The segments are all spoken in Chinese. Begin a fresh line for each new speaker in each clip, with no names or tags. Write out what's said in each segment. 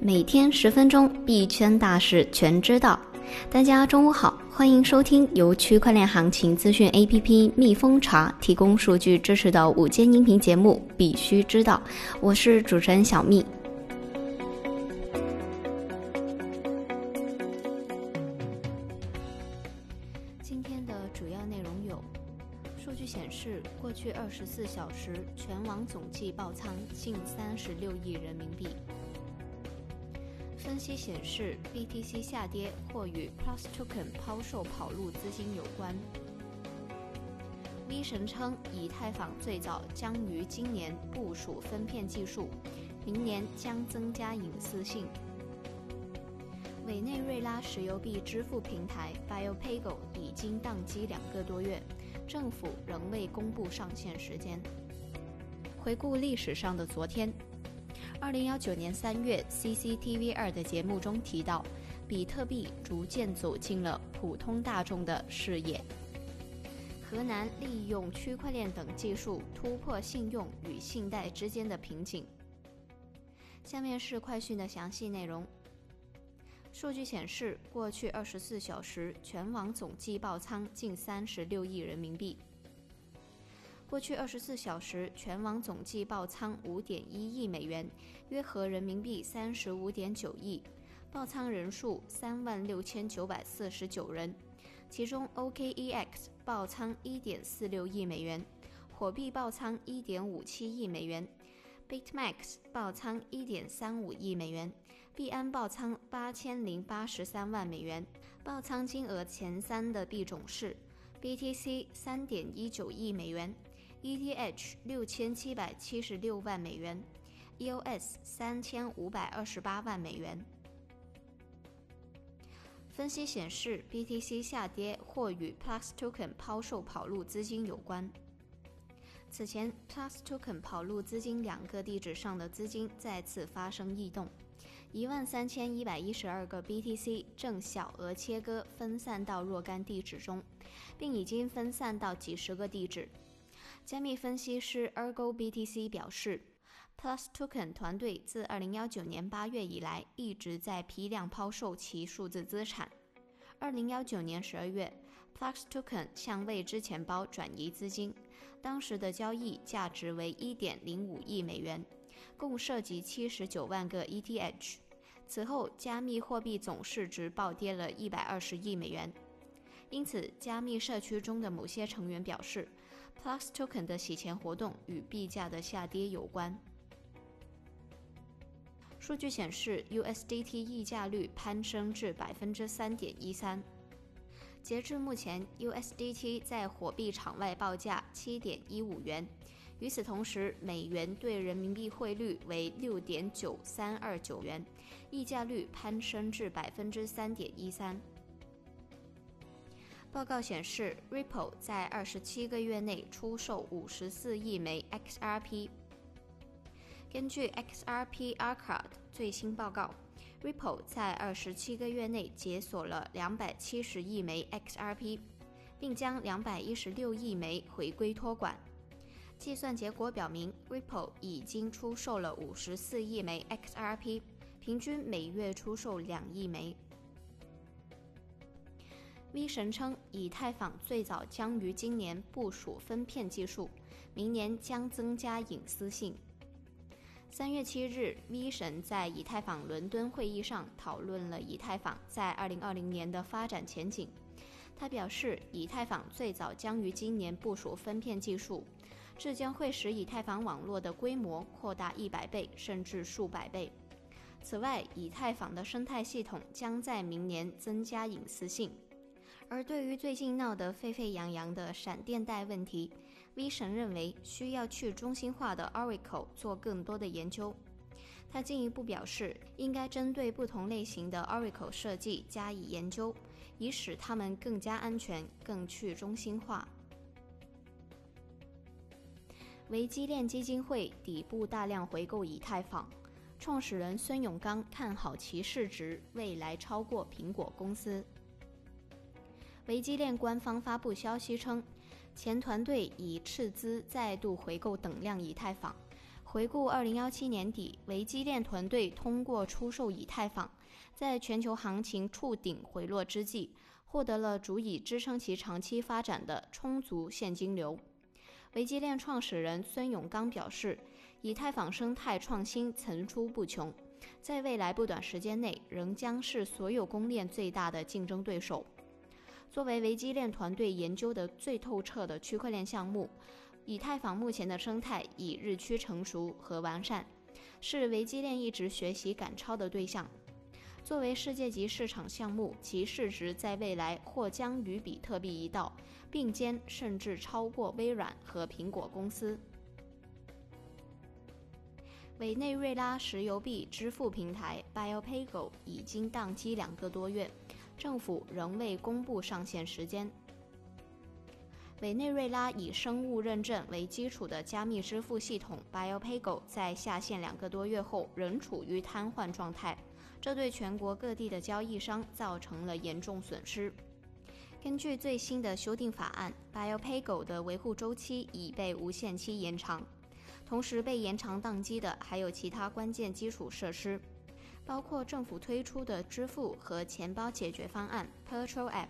每天十分钟，币圈大事全知道。大家中午好，欢迎收听由区块链行情资讯 APP 蜜蜂茶提供数据支持的午间音频节目《必须知道》，我是主持人小蜜。过去二十四小时全网总计爆仓近三十六亿人民币。分析显示，BTC 下跌或与 Plus Token 抛售跑路资金有关。V 神称，以太坊最早将于今年部署分片技术，明年将增加隐私性。委内瑞拉石油币支付平台 BioPago 已经宕机两个多月，政府仍未公布上线时间。回顾历史上的昨天。二零幺九年三月，CCTV 二的节目中提到，比特币逐渐走进了普通大众的视野。河南利用区块链等技术突破信用与信贷之间的瓶颈。下面是快讯的详细内容。数据显示，过去二十四小时全网总计爆仓近三十六亿人民币。过去二十四小时，全网总计爆仓五点一亿美元，约合人民币三十五点九亿，爆仓人数三万六千九百四十九人。其中，OKEX 爆仓一点四六亿美元，火币爆仓一点五七亿美元，BitMax 爆仓一点三五亿美元，币安爆仓八千零八十三万美元。爆仓金额前三的币种是 BTC 三点一九亿美元。ETH 六千七百七十六万美元，EOS 三千五百二十八万美元。分析显示，BTC 下跌或与 Plus Token 抛售跑路资金有关。此前，Plus Token 跑路资金两个地址上的资金再次发生异动，一万三千一百一十二个 BTC 正小额切割分散到若干地址中，并已经分散到几十个地址。加密分析师 Ergo BTC 表示，Plus Token 团队自2019年8月以来一直在批量抛售其数字资产。2019年12月，Plus Token 向未知钱包转移资金，当时的交易价值为1.05亿美元，共涉及79万个 ETH。此后，加密货币总市值暴跌了一百二十亿美元。因此，加密社区中的某些成员表示。Plus Token 的洗钱活动与币价的下跌有关。数据显示，USDT 溢价率攀升至百分之三点一三。截至目前，USDT 在火币场外报价七点一五元。与此同时，美元对人民币汇率为六点九三二九元，溢价率攀升至百分之三点一三。报告显示，Ripple 在二十七个月内出售五十四亿枚 XRP。根据 XRP Archive 最新报告，Ripple 在二十七个月内解锁了两百七十亿枚 XRP，并将两百一十六亿枚回归托管。计算结果表明，Ripple 已经出售了五十四亿枚 XRP，平均每月出售两亿枚。V 神称，以太坊最早将于今年部署分片技术，明年将增加隐私性。三月七日，V 神在以太坊伦敦会议上讨论了以太坊在二零二零年的发展前景。他表示，以太坊最早将于今年部署分片技术，这将会使以太坊网络的规模扩大一百倍甚至数百倍。此外，以太坊的生态系统将在明年增加隐私性。而对于最近闹得沸沸扬扬的闪电贷问题，V 神认为需要去中心化的 Oracle 做更多的研究。他进一步表示，应该针对不同类型的 Oracle 设计加以研究，以使它们更加安全、更去中心化。维基链基金会底部大量回购以太坊，创始人孙永刚看好其市值未来超过苹果公司。维基链官方发布消息称，前团队以斥资再度回购等量以太坊。回顾2017年底，维基链团队通过出售以太坊，在全球行情触顶回落之际，获得了足以支撑其长期发展的充足现金流。维基链创始人孙永刚表示，以太坊生态创新层出不穷，在未来不短时间内仍将是所有公链最大的竞争对手。作为维基链团队研究的最透彻的区块链项目。以太坊目前的生态已日趋成熟和完善，是维基链一直学习赶超的对象。作为世界级市场项目，其市值在未来或将与比特币一道并肩，甚至超过微软和苹果公司。委内瑞拉石油币支付平台 BioPago 已经宕机两个多月，政府仍未公布上线时间。委内瑞拉以生物认证为基础的加密支付系统 BioPago 在下线两个多月后仍处于瘫痪状态，这对全国各地的交易商造成了严重损失。根据最新的修订法案，BioPago 的维护周期已被无限期延长，同时被延长宕机的还有其他关键基础设施，包括政府推出的支付和钱包解决方案 Petrol App。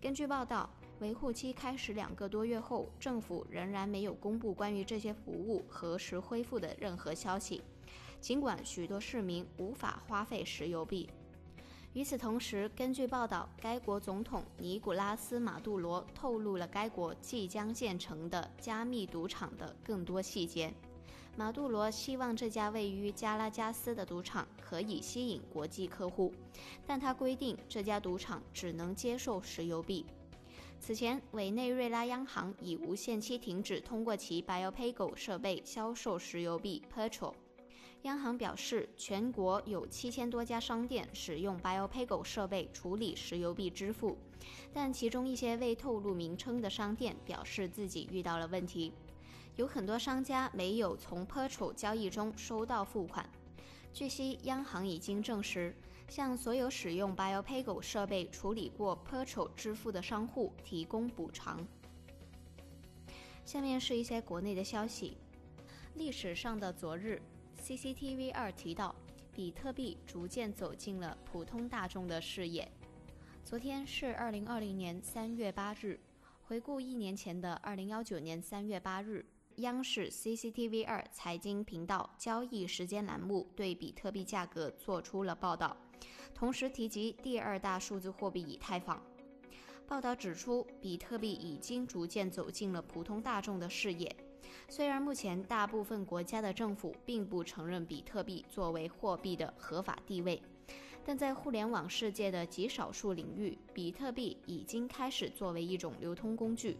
根据报道。维护期开始两个多月后，政府仍然没有公布关于这些服务何时恢复的任何消息。尽管许多市民无法花费石油币。与此同时，根据报道，该国总统尼古拉斯·马杜罗透露了该国即将建成的加密赌场的更多细节。马杜罗希望这家位于加拉加斯的赌场可以吸引国际客户，但他规定这家赌场只能接受石油币。此前，委内瑞拉央行已无限期停止通过其 BioPago 设备销售石油币 Petro。央行表示，全国有七千多家商店使用 BioPago 设备处理石油币支付，但其中一些未透露名称的商店表示自己遇到了问题。有很多商家没有从 Petro 交易中收到付款。据悉，央行已经证实。向所有使用 BioPago 设备处理过 p e t r o 支付的商户提供补偿。下面是一些国内的消息。历史上的昨日，CCTV 二提到，比特币逐渐走进了普通大众的视野。昨天是二零二零年三月八日，回顾一年前的二零幺九年三月八日。央视 CCTV 二财经频道交易时间栏目对比特币价格做出了报道，同时提及第二大数字货币以太坊。报道指出，比特币已经逐渐走进了普通大众的视野。虽然目前大部分国家的政府并不承认比特币作为货币的合法地位，但在互联网世界的极少数领域，比特币已经开始作为一种流通工具。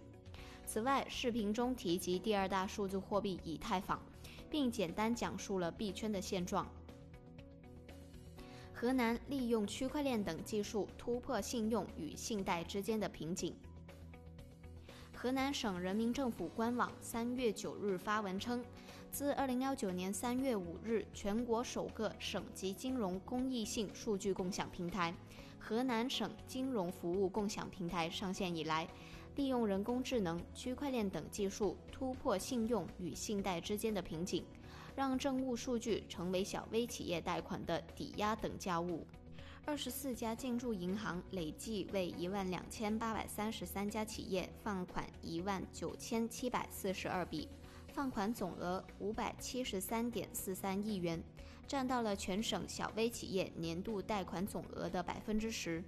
此外，视频中提及第二大数字货币以太坊，并简单讲述了币圈的现状。河南利用区块链等技术突破信用与信贷之间的瓶颈。河南省人民政府官网三月九日发文称，自二零幺九年三月五日全国首个省级金融公益性数据共享平台——河南省金融服务共享平台上线以来。利用人工智能、区块链等技术突破信用与信贷之间的瓶颈，让政务数据成为小微企业贷款的抵押等价物。二十四家进驻银行累计为一万两千八百三十三家企业放款一万九千七百四十二笔，放款总额五百七十三点四三亿元，占到了全省小微企业年度贷款总额的百分之十。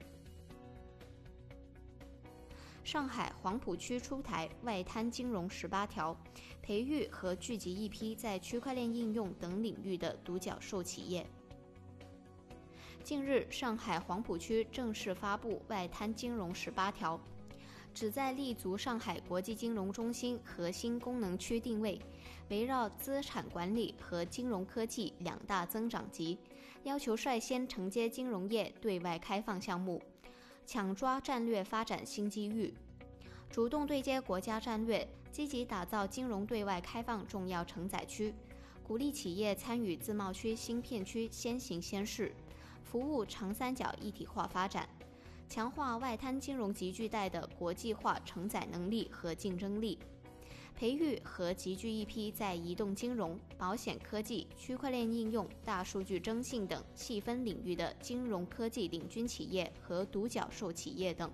上海黄浦区出台外滩金融十八条，培育和聚集一批在区块链应用等领域的独角兽企业。近日，上海黄浦区正式发布外滩金融十八条，旨在立足上海国际金融中心核心功能区定位，围绕资产管理和金融科技两大增长极，要求率先承接金融业对外开放项目。抢抓战略发展新机遇，主动对接国家战略，积极打造金融对外开放重要承载区，鼓励企业参与自贸区新片区先行先试，服务长三角一体化发展。强化外滩金融集聚带的国际化承载能力和竞争力，培育和集聚一批在移动金融、保险科技、区块链应用、大数据征信等细分领域的金融科技领军企业和独角兽企业等。